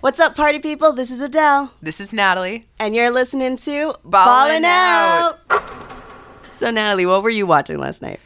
What's up, party people? This is Adele, This is Natalie. and you're listening to Ballin' Ballin' Out. So, Natalie, what were you watching last night?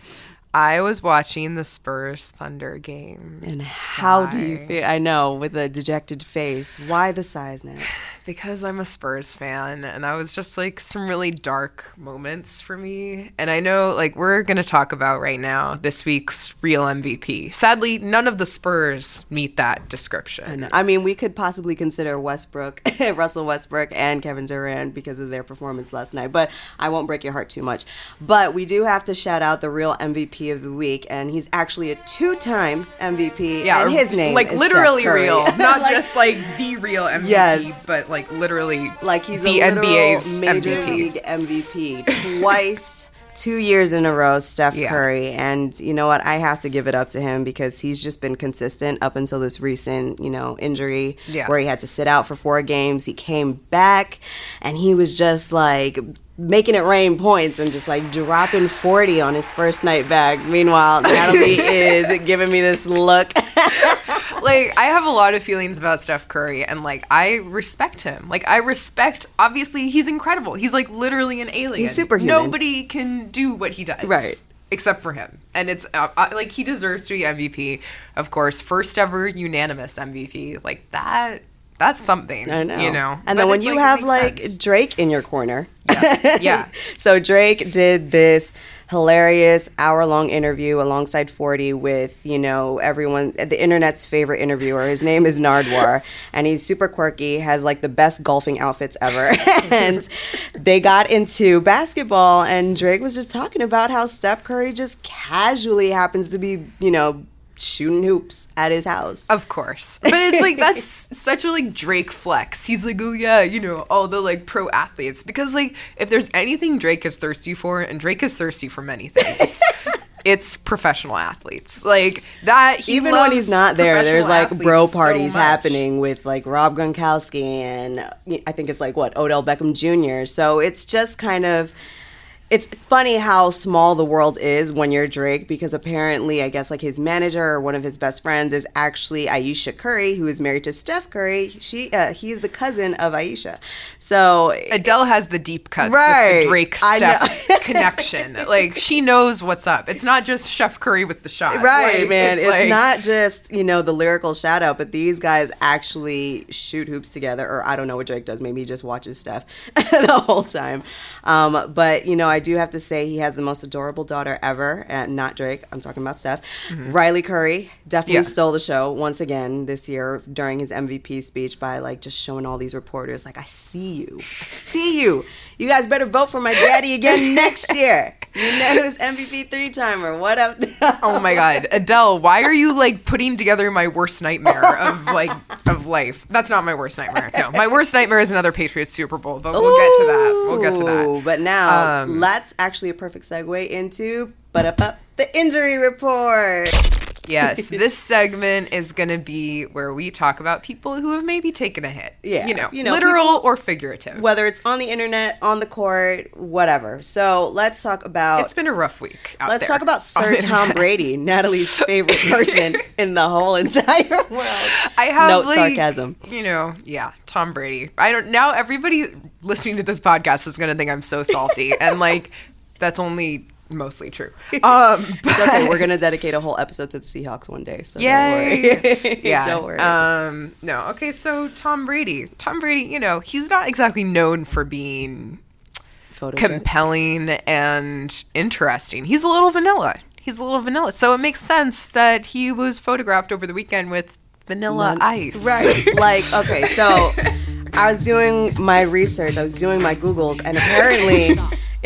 I was watching the Spurs Thunder game. And how do you feel? I know, with a dejected face. Why the size now? Because I'm a Spurs fan, and that was just like some really dark moments for me. And I know, like, we're going to talk about right now this week's real MVP. Sadly, none of the Spurs meet that description. I I mean, we could possibly consider Westbrook, Russell Westbrook, and Kevin Durant because of their performance last night, but I won't break your heart too much. But we do have to shout out the real MVP of the week, and he's actually a two-time MVP. Yeah, and his name like is literally real, not Like- just like the real MVP, Yes. but like literally like he's the NBA's major MVP. league MVP twice. Two years in a row, Steph Yeah. Curry, and you know what? I have to give it up to him because he's just been consistent up until this recent, you know, injury Yeah. where he had to sit out for four games. He came back, and he was just like making it rain points and just like dropping forty on his first night back. Meanwhile, Natalie is giving me this look. like I have a lot of feelings about Steph Curry and like I respect him. Like I respect obviously he's incredible. He's like literally an alien. He's superhuman. Nobody can do what he does. Right. Except for him. And it's uh, uh, like he deserves to be MVP. Of course, first ever unanimous MVP. Like that that's something. I know. You know. And But then when you like, have like sense. Drake in your corner. Yeah. Yeah. so Drake did this hilarious hour long interview alongside 40 with, you know, everyone, the internet's favorite interviewer. His name is Nardwuar, and he's super quirky, has like the best golfing outfits ever. and they got into basketball, and Drake was just talking about how Steph Curry just casually happens to be, you know, shooting hoops at his house. Of course. But it's like that's such a like Drake flex. He's like, oh yeah, you know, all the like pro athletes. Because like if there's anything Drake is thirsty for, and Drake is thirsty for many things, it's professional athletes. Like that he even when he's not there, there's like bro athletes so parties happening with like Rob Gronkowski and I think it's like what Odell Beckham Jr. So it's just kind of it's funny how small the world is when you're Drake because apparently I guess like his manager or one of his best friends is actually Ayesha Curry who is married to Steph Curry. She uh, he's the cousin of Ayesha. So Adele has the deep cuts with Right. the Drake I know. Steph connection. Like she knows what's up. It's not just Chef Curry with the shot. Right, Like, man. It's, like- not just, you know, the lyrical shout out, but these guys actually shoot hoops together. Or I don't know what Drake does. Maybe he just watches Steph the whole time. Um, but, you know, I do have to say he has the most adorable daughter ever. And not Drake. I'm talking about Steph. Riley Curry definitely Yeah. stole the show once again this year during his MVP speech by, like, just showing all these reporters, like, I see you. I see you. You guys better vote for my daddy again next year. Unanimous MVP three timer. What up? Oh my god, Adele, why are you like putting together my worst nightmare of like of life? That's not my worst nightmare. No, my worst nightmare is another Patriots Super Bowl. But we'll get to that. We'll get to that. But now, Um, let's actually a perfect segue into but up up the injury report. Yes, this segment is going to be where we talk about people who have maybe taken a hit. Yeah, you know, you know, literal people- or figurative. Whether it's on the internet, on the court, whatever. So let's talk about. it's been a rough week. Out Let's talk about Sir Tom. Brady, Natalie's favorite person in the whole entire world. I have Note like, sarcasm. You know, yeah, Tom Brady. I don't now. Everybody listening to this podcast is going to think I'm so salty, and like that's only mostly true. Um, It's okay. We're gonna dedicate a whole episode to the Seahawks one day. So Yay! don't worry. yeah. don't worry. Um, no. Okay. So Tom Brady. Tom Brady. You know, he's not exactly known for being Photogenic. compelling and interesting. He's a little vanilla. He's a little vanilla. So it makes sense that he was photographed over the weekend with vanilla None- ice. Right. like, okay, so I was doing my research, I was doing my Googles, and apparently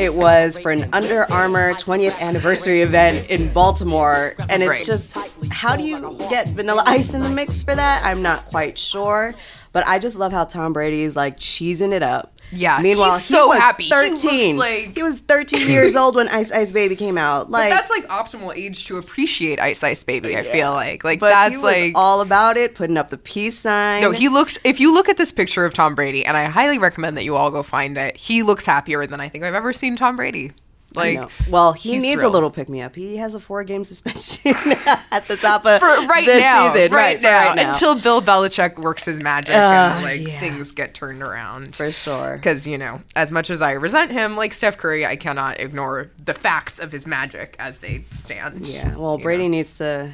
it was for an Under Armour 20th anniversary event in Baltimore. And it's just, how do you get vanilla ice in the mix for that? I'm not quite sure. But I just love how Tom Brady is like cheesing it up. Yeah, Meanwhile, he's he so was happy. He 13. like- he was 13 years old when Ice Ice Baby came out. But Like that's like optimal age to appreciate Ice Ice Baby. I feel like like but that's he was like all about it, putting up the peace sign. no. He looks. If you look at this picture of Tom Brady, and I highly recommend that you all go find it. He looks happier than I think I've ever seen Tom Brady. Like well, he needs thrilled. a little pick me up. He has a four game suspension at the top of for right this now, season, right, for now, right now. until Bill Belichick works his magic Uh, and like yeah. things get turned around. for sure. Because you know, as much as I resent him, like Steph Curry, I cannot ignore the facts of his magic as they stand. Yeah. Well, Brady know. needs to,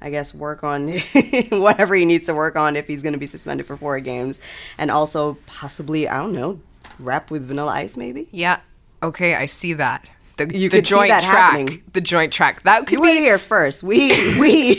I guess, work on whatever he needs to work on if he's going to be suspended for four games, and also possibly, I don't know, rap with Vanilla Ice, maybe. Yeah. Okay, I see that. The, You the joint track. happening. The joint track. That could You were be here first. We we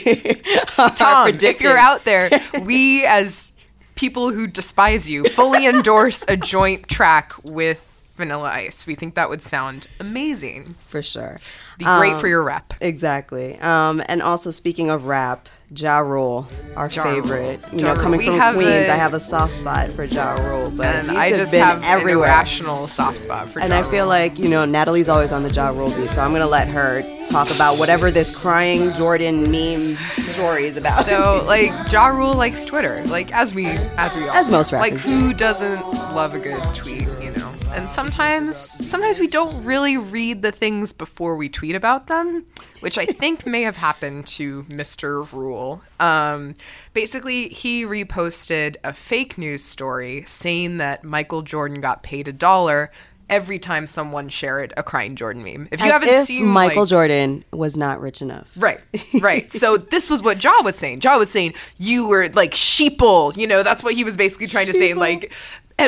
Tom. If you're out there, we as people who despise you fully endorse a joint track with Vanilla Ice. We think that would sound amazing. for sure. Be great Um, for your rep. Exactly. Um, and also speaking of rap, Ja Rule, our Ja Rule. favorite. You Ja know, coming We from Queens, a- I have a soft spot for Ja Rule, but And I just, just have everywhere. an irrational soft spot for And Ja I feel like, you know, Natalie's always on the Ja Rule beat, so I'm going to let her talk about whatever this crying Jordan meme story is about. So like Ja Rule likes Twitter, like as we as we all As do. most like rappers who doesn't love a good tweet, you know? And sometimes sometimes we don't really read the things before we tweet about them, which I think may have happened to Mr. Rule. Um, basically, he reposted a fake news story saying that Michael Jordan got paid a dollar every time someone shared a crying Jordan meme. If you As haven't if seen Michael like, Jordan was not rich enough. Right, right. so this was what Ja was saying. Ja was saying you were like sheeple. You know, that's what he was basically trying to say. Like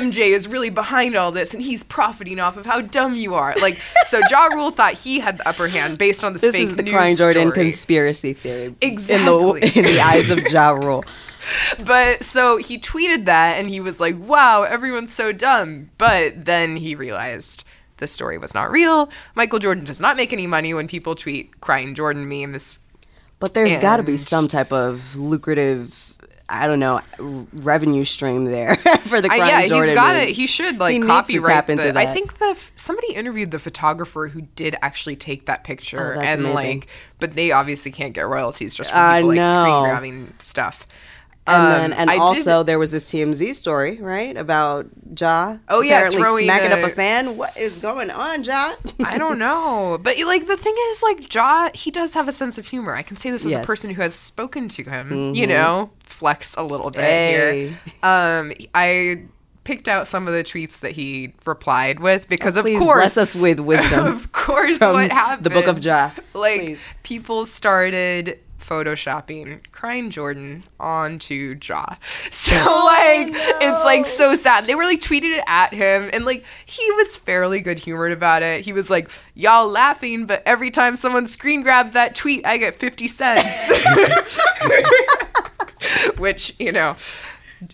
MJ is really behind all this, and he's profiting off of how dumb you are. Like so, Ja Rule thought he had the upper hand based on this, This fake is the news crying Jordan story. conspiracy theory. Exactly. In the, in the eyes of Ja Rule. But so he tweeted that, and he was like, "Wow, everyone's so dumb." But then he realized. The story was not real. Michael Jordan does not make any money when people tweet crying Jordan memes. But there's got to be some type of lucrative, I don't know, revenue stream there for the I, crying yeah, he's got it. He should like He copyright the. I think the f- somebody interviewed the photographer who did actually take that picture, Oh, and amazing. like, but they obviously can't get royalties just for people like know. screen grabbing stuff. And Um, then, and I did- also there was this TMZ story, right, about Ja. Oh, yeah, apparently smacking a- up a fan. What is going on, Ja? I don't know, but like the thing is, like Ja, he does have a sense of humor. I can say this as Yes. Mm-hmm. a person who has spoken to him. You know, flex a little bit Hey. here. Um, I picked out some of the tweets that he replied with because of course bless us with wisdom. of course what happened the book of Ja. like Please. people started photoshopping crying jordan onto ja so Oh, like it's like so sad they were like tweeting it at him and like he was fairly good humored about it he was like y'all laughing but every time someone screen grabs that tweet i get 50 cents which you know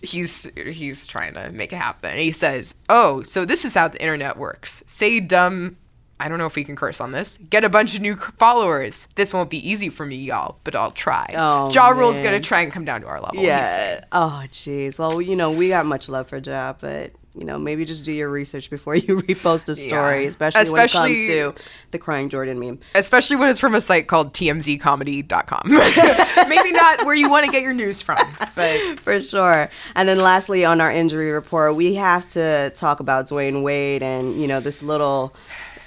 he's he's trying to make it happen. He says, "Oh, so this is how the internet works. Say dumb. I don't know if we can curse on this. Get a bunch of new followers. This won't be easy for me, y'all, but I'll try. Oh, Ja Rule's gonna try and come down to our level. Yeah. Oh, jeez. Well, you know, we got much love for Ja, but you know, maybe just do your research before you repost a story, Yeah. especially, when it comes to the crying Jordan meme. especially when it's from a site called tmzcomedy.com. Maybe not where you want to get your news from, but For sure. And then lastly, on our injury report, we have to talk about Dwyane Wade and you know this little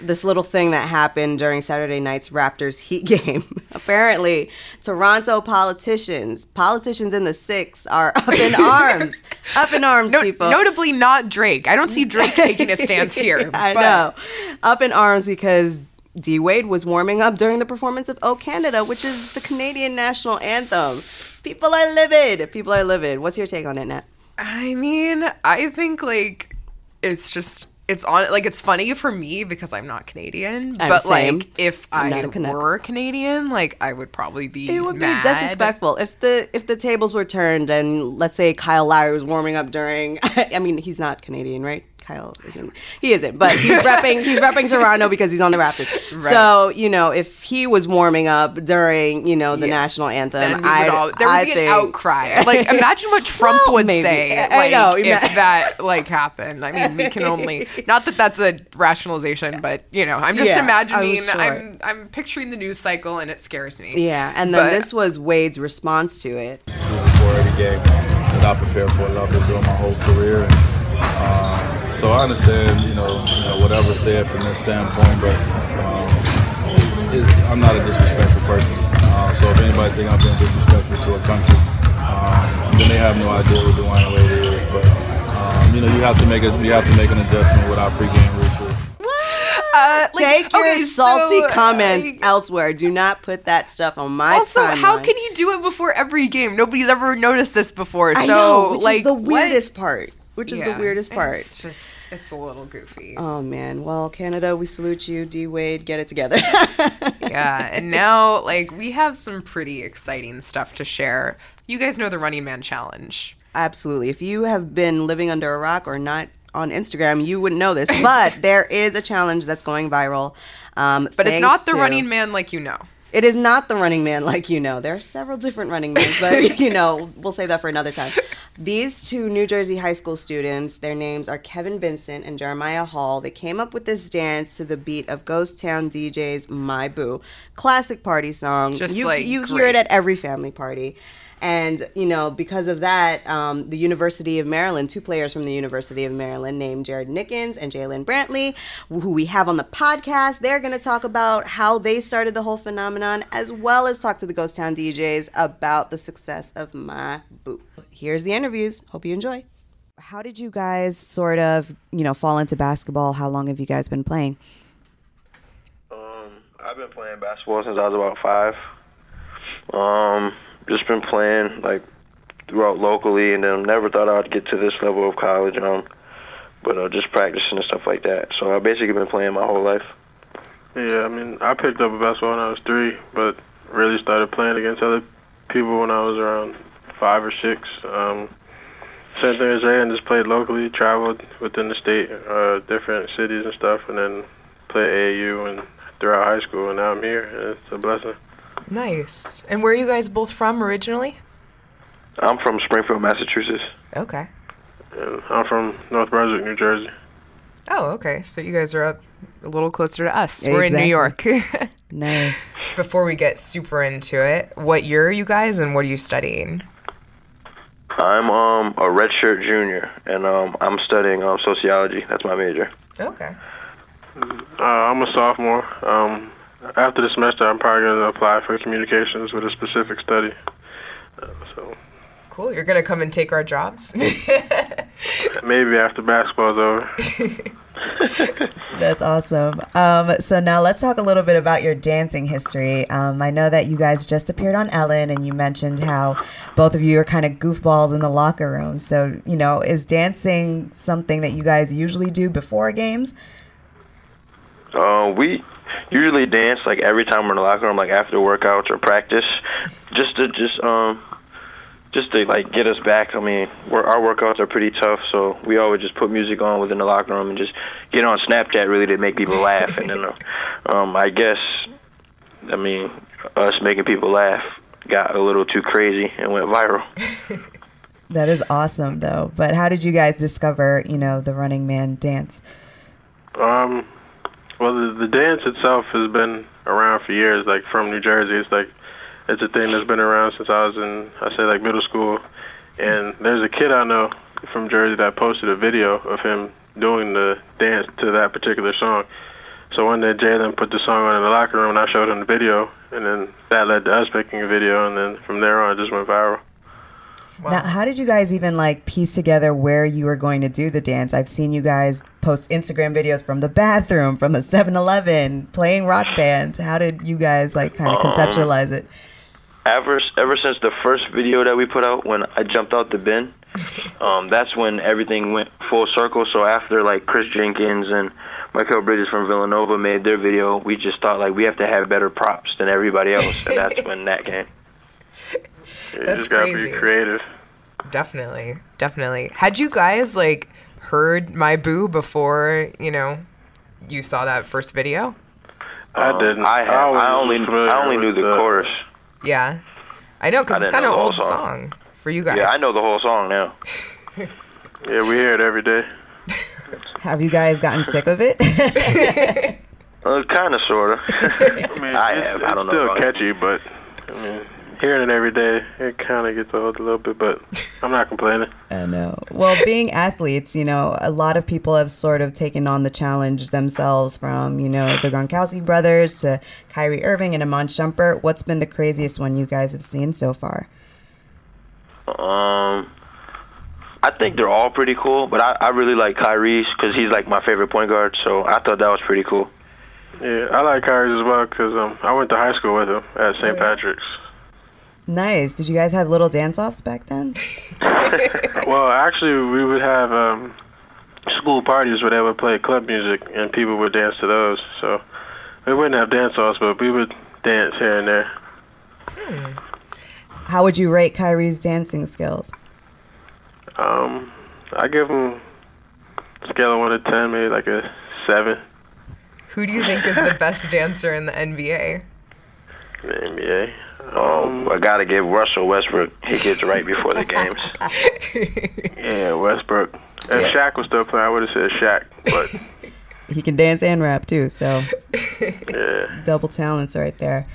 this little thing that happened during Saturday night's Raptors Heat game. Apparently, Toronto politicians, politicians in the six, are up in arms, up in arms, no- people. notably not Drake. I don't see Drake taking a stance here. I but- know. Up in arms because D Wade was warming up during the performance of O Canada, which is the Canadian national anthem. People are livid. People are livid. What's your take on it, Nat? I mean, I think like it's just it's on like it's funny for me because I'm not Canadian, I'm but same. like if I'm I not a Canuck. were Canadian, like I would probably be It would mad. be disrespectful if the if the tables were turned and let's say Kyle Lowry was warming up during. I mean, he's not Canadian, right? Kyle isn't. He isn't, but he's repping. He's repping Toronto because he's on the Raptors. So you know, if he was warming up during you know the Yeah. national anthem, Then we would I all, there would I be think, an outcry. Like, imagine what Trump Well, would maybe. say I- I like, know, if that like happened. I mean, we can only not that that's a rationalization, but you know, I'm just Yeah, I'm imagining. sure. I'm I'm picturing the news cycle, and it scares me. Yeah, and then But- this was Wade's response to it. before every game that I prepare for. I love it during my whole career. And, um, so I understand, you know, you know, whatever said from this standpoint, but um, it's, I'm not a disrespectful person. Uh, so if anybody think I'm being disrespectful to a country, um, then they have no idea what Dwyane Wade is. But um, you know, you have to make a you have to make an adjustment with our pregame ritual. Uh, like, Take your okay, salty so, comments like, elsewhere. Do not put that stuff on my side. also, how can you do it before every game? Nobody's ever noticed this before. So, I know, which like, is the what? weirdest part. Which is the weirdest part. It's just, it's a little goofy. Oh man. Well, Canada, we salute you. D Wade, get it together. yeah, and now like we have some pretty exciting stuff to share. You guys know the Running Man Challenge. Absolutely. If you have been living under a rock or not on Instagram, you wouldn't know this. But there is a challenge that's going viral. Um, But it's not the to- Running Man like you know. It is not the Running Man like you know. There are several different Running Mans, but you know, we'll save that for another time. These two New Jersey high school students, their names are Kevin Vincent and Jeremiah Hall. They came up with this dance to the beat of Ghost Town DJ's "My Boo," classic party song. Just, you like, you hear it at every family party. And you know, because of that, um, the University of Maryland, two players from the University of Maryland, named Jared Nickens and Jalen Brantley, who we have on the podcast, they're going to talk about how they started the whole phenomenon, as well as talk to the Ghost Town DJs about the success of My Boo. Here's the interviews. Hope you enjoy. How did you guys sort of, you know, fall into basketball? How long have you guys been playing? Um, I've been playing basketball since I was about five. Um, just been playing like throughout locally, and then never thought I'd get to this level of college. Um, but uh, just practicing and stuff like that. So I've basically been playing my whole life. Yeah, I mean, I picked up basketball when I was three, but really started playing against other people when I was around five or six. Um, as Jay, and just played locally, traveled within the state, uh, different cities and stuff, and then played AAU and throughout high school, and now I'm here, it's a blessing. Nice. And where are you guys both from originally? I'm from Springfield, Massachusetts. Okay. And I'm from North Brunswick, New Jersey. Oh, okay. So you guys are up a little closer to us. We're in New York. Nice. Before we get super into it, what year are you guys and what are you studying? I'm um a redshirt junior, and um I'm studying um sociology. That's my major. Okay. Uh, I'm a sophomore. Um, after the semester, I'm probably going to apply for communications with a specific study. Uh, so Cool. You're going to come and take our jobs? maybe after basketball's over. That's awesome. Um, so now let's talk a little bit about your dancing history. Um, I know that you guys just appeared on Ellen, and you mentioned how both of you are kind of goofballs in the locker room. So you know, is dancing something that you guys usually do before games? Uh, we usually dance like every time we're in the locker room, like after workouts or practice, just to just um just to like get us back. I mean, we're, our workouts are pretty tough, so we always just put music on within the locker room and just get on Snapchat really to make people laugh. and then, uh, um, I guess, I mean, us making people laugh got a little too crazy and went viral. That is awesome, though. But how did you guys discover, you know, the Running Man dance? Um, well, the, the dance itself has been around for years. Like from New Jersey, it's like it's a thing that's been around since I was in, I say like middle school. And there's a kid I know from Jersey that posted a video of him doing the dance to that particular song. So one day Jalen put the song on in the locker room, and I showed him the video, and then that led to us making a video, and then from there on, it just went viral. Now, how did you guys even like piece together where you were going to do the dance? I've seen you guys post Instagram videos from the bathroom, from a 7-Eleven, playing rock bands. How did you guys like kind of conceptualize it? ever ever since the first video that we put out when I jumped out the bin, um, that's when everything went full circle. So after like Chris Jenkins and Michael Bridges from Villanova made their video, we just thought like we have to have better props than everybody else, and that's when that came. You That's just gotta crazy. be creative. Definitely. Definitely. Had you guys like heard My Boo before, you know, you saw that first video? I Um, didn't. I have. always I only. I only knew with the chorus. Yeah. I know, because it's kind of know old song. song. for you guys. Yeah, I know the whole song now. Yeah, we hear it every day. Have you guys gotten sick of it? Uh, kind of, sort of. I mean, I it's, have. it's I don't know still about it. catchy, but I mean, hearing it every day, it kind of gets old a little bit. But I'm not complaining. I know. Well, being athletes, you know, a lot of people have sort of taken on the challenge themselves from, you know, the Gronkowski brothers to Kyrie Irving and Iman Shumpert. What's been the craziest one you guys have seen so far? Um, I think they're all pretty cool, but I, I really like Kyrie's because he's like my favorite point guard. So I thought that was pretty cool. Yeah, I like Kyrie as well because um, I went to high school with him at St. Patrick's. Nice. Did you guys have little dance offs back then? Well, actually, we would have um, school parties where they would play club music and people would dance to those. So we wouldn't have dance offs, but we would dance here and there. How would you rate Kyrie's dancing skills? Um, I give him scale of one to ten, maybe like a seven. Who do you think is the best dancer in the NBA? in The NBA. Um, I gotta give Russell Westbrook. He gets right before the games. Yeah, Westbrook. If Shaq was still playing, I would have said Shaq. But He can dance and rap too, so yeah, double talents right there.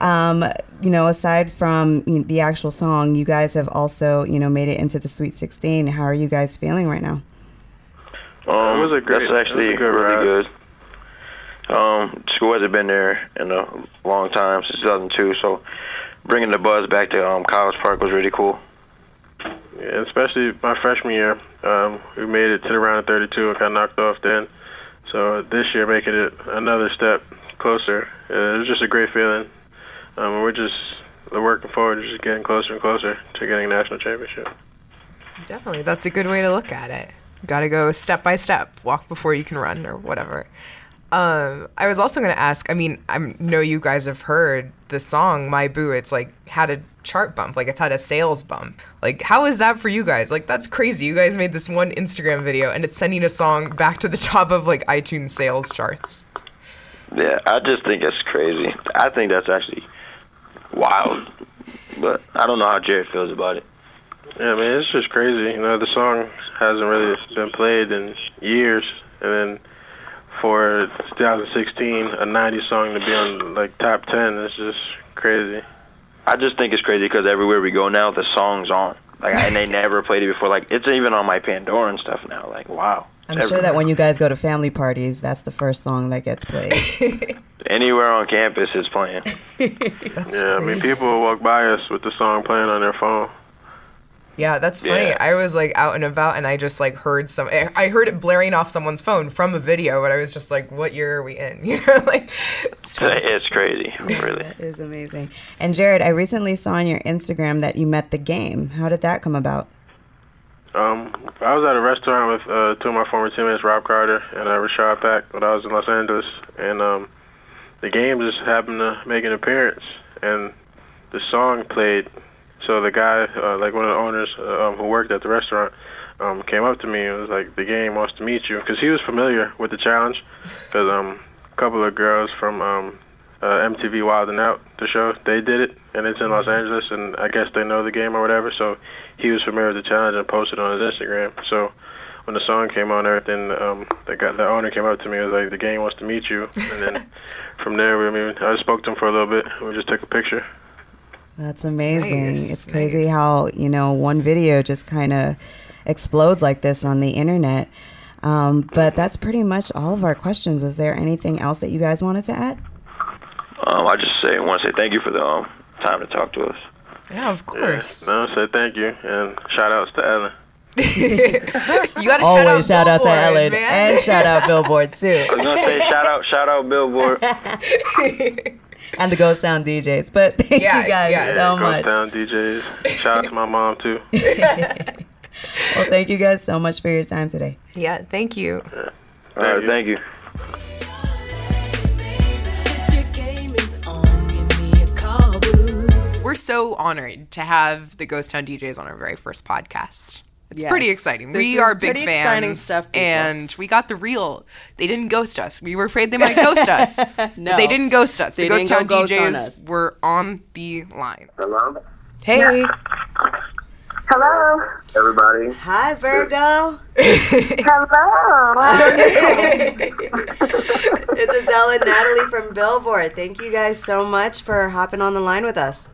Um, you know, aside from the actual song, you guys have also, you know, made it into the Sweet 16. How are you guys feeling right now? Um, It was a great- that's it was actually a good really ride. good. Um, school hasn't been there in a long time since 2002, so bringing the buzz back to um, College Park was really cool. yeah, especially my freshman year, um, we made it to the round of 32 and got knocked off then. So this year, making it another step closer, uh, it was just a great feeling. Um, we're just working forward, just getting closer and closer to getting a national championship. Definitely. That's a good way to look at it. Got to go step by step, walk before you can run, or whatever. Um, I was also going to ask. I mean, I know you guys have heard the song "My Boo." It's like had a chart bump, like it's had a sales bump. Like, how is that for you guys? Like, that's crazy. You guys made this one Instagram video, and it's sending a song back to the top of like iTunes sales charts. Yeah, I just think it's crazy. I think that's actually wild, but I don't know how Jared feels about it. Yeah, I mean, it's just crazy. You know, the song hasn't really been played in years, and then for 2016, a 90s song to be on like top 10, it's just crazy. I just think it's crazy because everywhere we go now, the song's on. Like, and they never played it before. Like, it's even on my Pandora and stuff now. Like, wow. I'm It's sure that when you guys go to family parties, that's the first song that gets played. anywhere on campus is playing. That's Yeah, I mean, people will walk by us with the song playing on their phone. Yeah, that's funny. Yeah. I was like out and about and I just like heard some I I heard it blaring off someone's phone from a video, but I was just like, what year are we in? You know, like it's It's crazy, really. that is amazing. And Jared, I recently saw on your Instagram that you met the game. How did that come about? Um, I was at a restaurant with uh, two of my former teammates, Rob Carter and uh, Rashad Pack, when I was in Los Angeles, and um, the game just happened to make an appearance, and the song played. So the guy, uh, like one of the owners uh, um, who worked at the restaurant, um, came up to me and was like, "The game wants to meet you," because he was familiar with the challenge, because um, a couple of girls from um, uh, MTV Wild and Out, the show, they did it, and it's in Los Angeles, and I guess they know the game or whatever. So he was familiar with the challenge and posted on his Instagram. So when the song came on, everything, um, the guy, the owner came up to me and was like, "The game wants to meet you," and then from there, we, I mean, I spoke to him for a little bit. We just took a picture. That's amazing. Nice, it's crazy nice. how, you know, one video just kind of explodes like this on the internet. Um, but that's pretty much all of our questions. Was there anything else that you guys wanted to add? Um, I just say want to say thank you for the um, time to talk to us. Yeah, of course. No, say thank you and shout outs to Ellen. You gotta Always shout out, shout out to Ellen man. and shout out Billboard too, I was gonna say shout out, shout out Billboard. and the Ghost Town DJs. But thank Yeah, you guys yeah. so Ghost much. Town DJs. Shout out to my mom too. Well, thank you guys so much for your time today. yeah, thank you. All right, thank you. If your game is on, give me a call, boo. We're so honored to have the Ghost Town DJs on our very first podcast. It's Yes. pretty exciting. This we is are big pretty fans, exciting stuff, people. and we got the real. They didn't ghost us. We were afraid they might ghost us. but No. they didn't ghost us. They the Ghost didn't Town ghost on DJs us. were on the line. Hello, Hey, Hello. everybody. Hi, Virgo. Hello. it's Adele and Natalie from Billboard. Thank you guys so much for hopping on the line with us.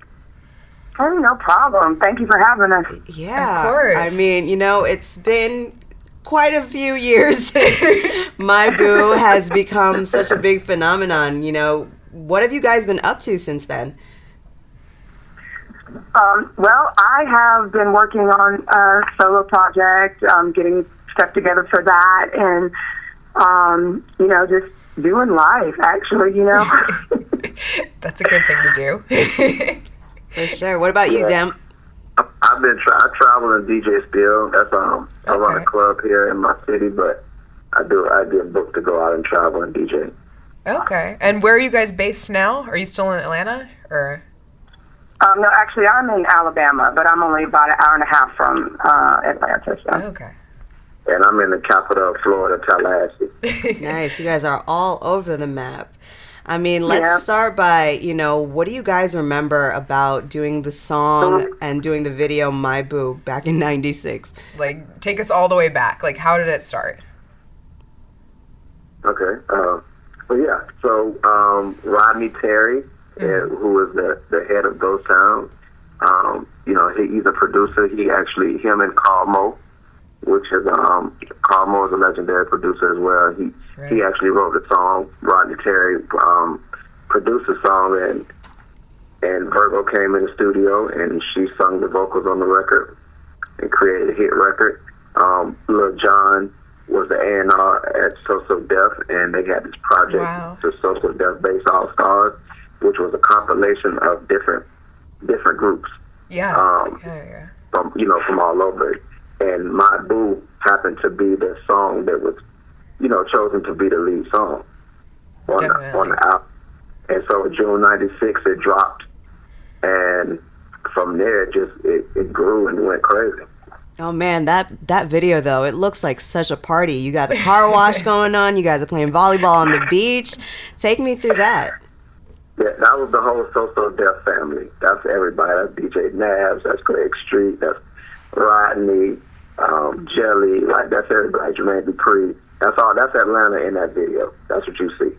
Oh, no problem. Thank you for having us. Yeah. Of course. I mean, you know, it's been quite a few years since My Boo has become such a big phenomenon. You know, what have you guys been up to since then? Um, well, I have been working on a solo project, um, getting stuff together for that, and um, you know, just doing life. Actually, you know. that's a good thing to do. For sure. What about you, Dem? I- I've been tra- I travel in DJ still. That's um I run Okay. a club here in my city, but I do I get booked to go out and travel and DJ. okay. And where are you guys based now? Are you still in Atlanta or? um, no, actually, I'm in Alabama, but I'm only about an hour and a half from uh, Atlanta. So. Okay. And I'm in the capital of Florida, Tallahassee. Nice. You guys are all over the map. I mean, let's Yeah. start by, you know, what do you guys remember about doing the song and doing the video My Boo back in 96? Like, take us all the way back. Like, how did it start? Okay. Uh, well, yeah. So um, Rodney Terry, uh, who is the, the head of Ghost Town, um, you know, he, he's a producer. He actually, him and Carl Mo, which is um, Carl Mo is a legendary producer as well. He he actually wrote the song. Rodney Terry um, produced the song, and and Virgo came in the studio and she sung the vocals on the record and created a hit record. Um, Lil Jon was the A&R at So So Def, and they had this project, Wow. the So So Def Bass All Stars, which was a compilation of different different groups Yeah. Um, yeah, yeah. from you know from all over. And My Boo happened to be the song that was, you know, chosen to be the lead song on the, on the album. And so June '96 it dropped, and from there it just it, it grew and went crazy. Oh man, that that video though, it looks like such a party. You got the car wash going on, you guys are playing volleyball on the beach. Take me through that. Yeah, that was the whole So So Def family. That's everybody. That's DJ Nabs. That's Greg Street. That's Rodney, um, Jelly. Like that's everybody. Jermaine Dupri. That's all. That's Atlanta in that video. That's what you see.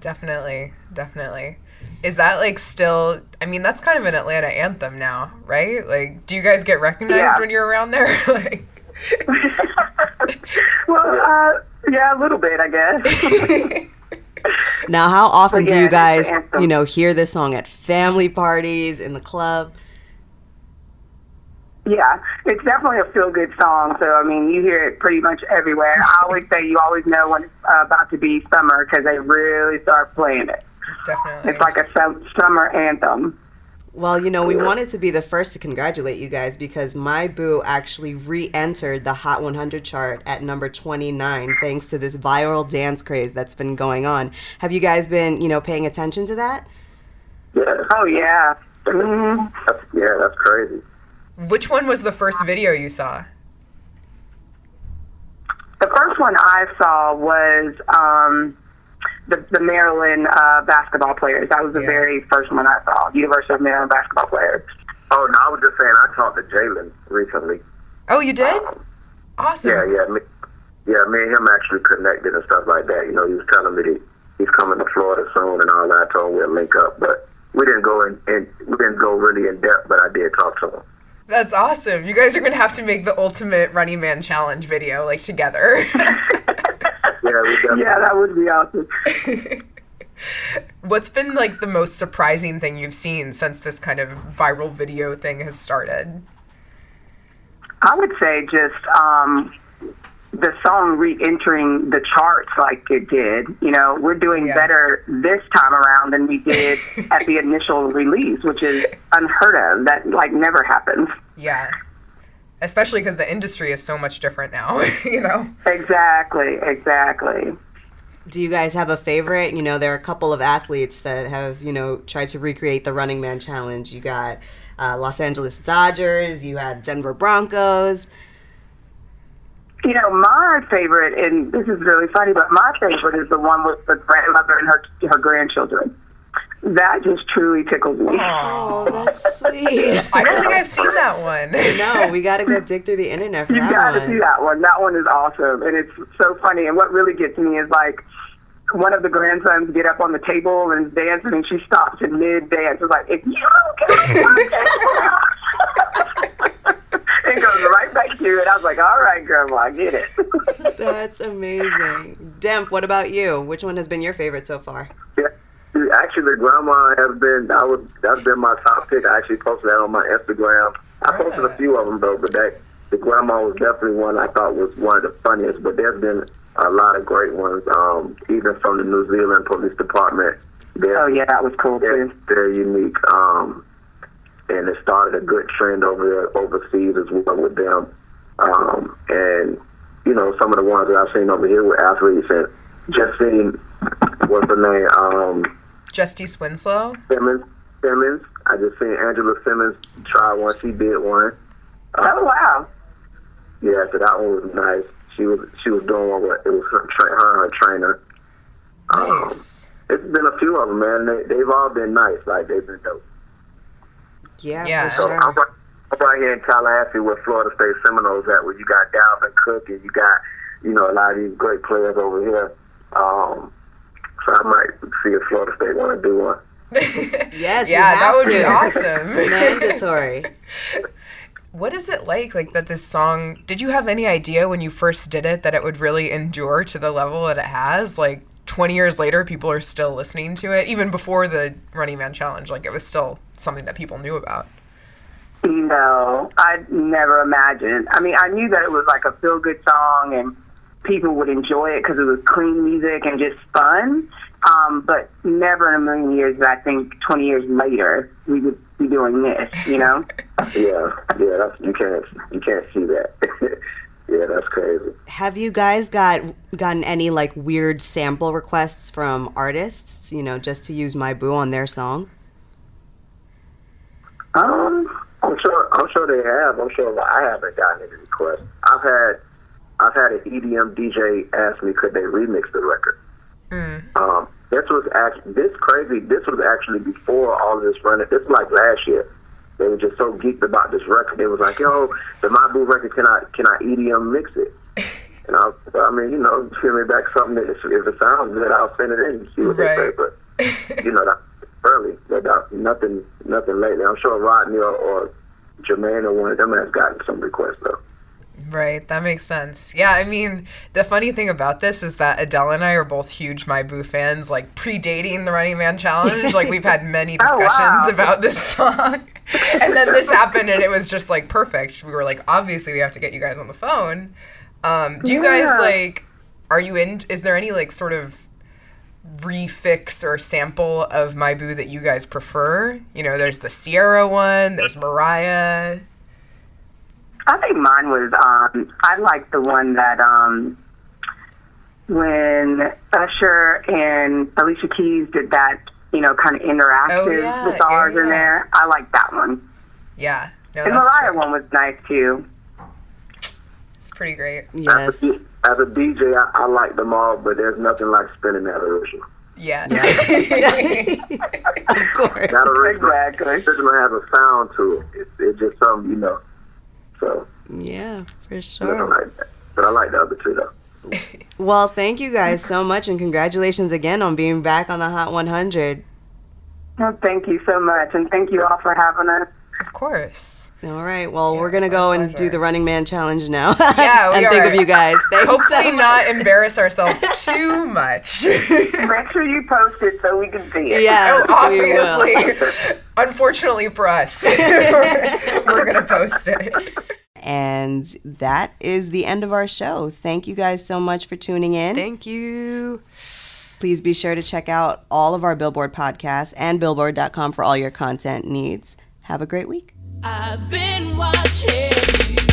Definitely, definitely. Is that like still? I mean, that's kind of an Atlanta anthem now, right? Like, do you guys get recognized Yeah. when you're around there? like, Well, uh, yeah, a little bit, I guess. Now, how often do you guys, you know, hear this song at family parties, in the club? Yeah, it's definitely a feel-good song. So, I mean, you hear it pretty much everywhere. I always say you always know when it's uh, about to be summer because they really start playing it. definitely. It's like a summer anthem. Well, you know, we wanted to be the first to congratulate you guys because My Boo actually re entered the Hot 100 chart at number 29 thanks to this viral dance craze that's been going on. Have you guys been, you know, paying attention to that? Yeah. Oh, yeah. hmm That's, yeah, that's crazy. Which one was the first video you saw? The first one I saw was um, the, the Maryland uh, basketball players. That was the Yeah. very first one I saw, University of Maryland basketball players. Oh, no, I was just saying. I talked to Jalen recently. Oh, you did? Awesome. Yeah, yeah, me, yeah. Me and him actually connected and stuff like that. You know, he was telling me that he's coming to Florida soon and all that. I told him we'll link up, but we didn't go in, in we didn't go really in depth. But I did talk to him. That's awesome. You guys are gonna have to make the ultimate Running Man challenge video like together. Yeah. Yeah, that would be awesome. What's been like the most surprising thing you've seen since this kind of viral video thing has started? I would say just um, the song re-entering the charts like it did. You know, we're doing Yeah. better this time around than we did at the initial release, which is unheard of. That like never happens. Yeah. Especially because the industry is so much different now, you know? Exactly, exactly. Do you guys have a favorite? You know, there are a couple of athletes that have, you know, tried to recreate the Running Man Challenge. You got uh, Los Angeles Dodgers, you had Denver Broncos. You know, my favorite, and this is really funny, but my favorite is the one with the grandmother and her her grandchildren. That just truly tickles me. Oh, that's sweet. I don't think I've seen that one. no, we got to go dig through the internet for that. You that got to one. see that one. That one is awesome, and it's so funny. And what really gets me is like one of the grandsons get up on the table and is dancing, and she stops in mid dance. It's like, if you don't get it goes right back to it. I was like, all right, grandma, I get it. That's amazing. Demp, what about you? Which one has been your favorite so far? Yeah. Actually, the grandma has been that was that's been my top pick. I actually posted that on my Instagram. I posted a few of them though, but that the grandma was definitely one I thought was one of the funniest. But there's been a lot of great ones, um, even from the New Zealand Police Department. They're, oh yeah, that was cool they're too. very unique, um, and it started a good trend over there overseas as well with them. Um, and you know, some of the ones that I've seen over here with athletes and just seen what's the name? Um, Justice Winslow. Simmons. Simmons. I just seen Angela Simmons try one. She did one. Oh wow. Yeah, so that one was nice. She was she was doing one with it was her tra- her and her trainer. Um, Nice. it's been a few of them, man. They, they've all been nice. Like they've been dope. Yeah, Yeah. for So sure. I'm, right, I'm right here in Tallahassee where Florida State Seminoles at, where you got Dalvin Cook and you got you know a lot of these great players over here. Um, so I might see if Florida State want to do one. Yes, you yeah, that have would be awesome. It's mandatory. What is it like, like that this song? Did you have any idea when you first did it that it would really endure to the level that it has? Like 20 years later, people are still listening to it, even before the Running Man Challenge. Like it was still something that people knew about. No, I never imagined. I mean, I knew that it was like a feel good song and people would enjoy it because it was clean music and just fun. Um, but never in a million years that I think 20 years later we would be doing this, you know? Yeah, yeah, that's you can't you can't see that. yeah, that's crazy. Have you guys got gotten any like weird sample requests from artists? You know, just to use my boo on their song. Um, I'm sure I'm sure they have. I'm sure I haven't gotten any requests. I've had I've had an EDM DJ ask me could they remix the record. Um, this was actually this crazy. This was actually before all of this running. This was like last year. They were just so geeked about this record. They was like, "Yo, the My Boo record, can I can I EDM mix it?" And I, I mean, you know, send me back something that if, if it sounds good, I'll send it in and see what they say. Right. But you know, that early, but that, nothing, nothing lately. I'm sure Rodney or, or Jermaine or one of them has gotten some requests though. Right, that makes sense. Yeah, I mean, the funny thing about this is that Adele and I are both huge My Boo fans, like predating the Running Man Challenge. like, we've had many Oh, discussions wow. about this song. and then this happened, and it was just like perfect. We were like, obviously, we have to get you guys on the phone. Um, do you guys Yeah. like, are you in, is there any like sort of refix or sample of My Boo that you guys prefer? You know, there's the Ciara one, there's Mariah. I think mine was um I like the one that um when Usher and Alicia Keys did that, you know, kind of interactive Oh, yeah, with ours yeah, in there. I like that one. Yeah, no, and that's Mariah true. one was nice too. It's pretty great. Yes. As a DJ, I, I like them all, but there's nothing like spinning that original. Yeah. of course. That original, Exactly. original has a sound to it. It's, it's just something you know. So Yeah, for I don't like that, but I like the other two though. Well, thank you guys so much, and congratulations again on being back on the Hot 100. Well, thank you so much, and thank you all for having us. Of course. All right. Well, we're gonna our go and do the Running Man challenge now. Yeah, we and think of you guys. Thanks Hopefully so not embarrass ourselves too much. Make sure you post it so we can see it. Yes, we oh, will. Obviously. Unfortunately for us. we're, we're gonna post it. And that is the end of our show. Thank you guys so much for tuning in. Thank you. Please be sure to check out all of our Billboard podcasts and billboard.com for all your content needs. Have a great week. I've been watching you.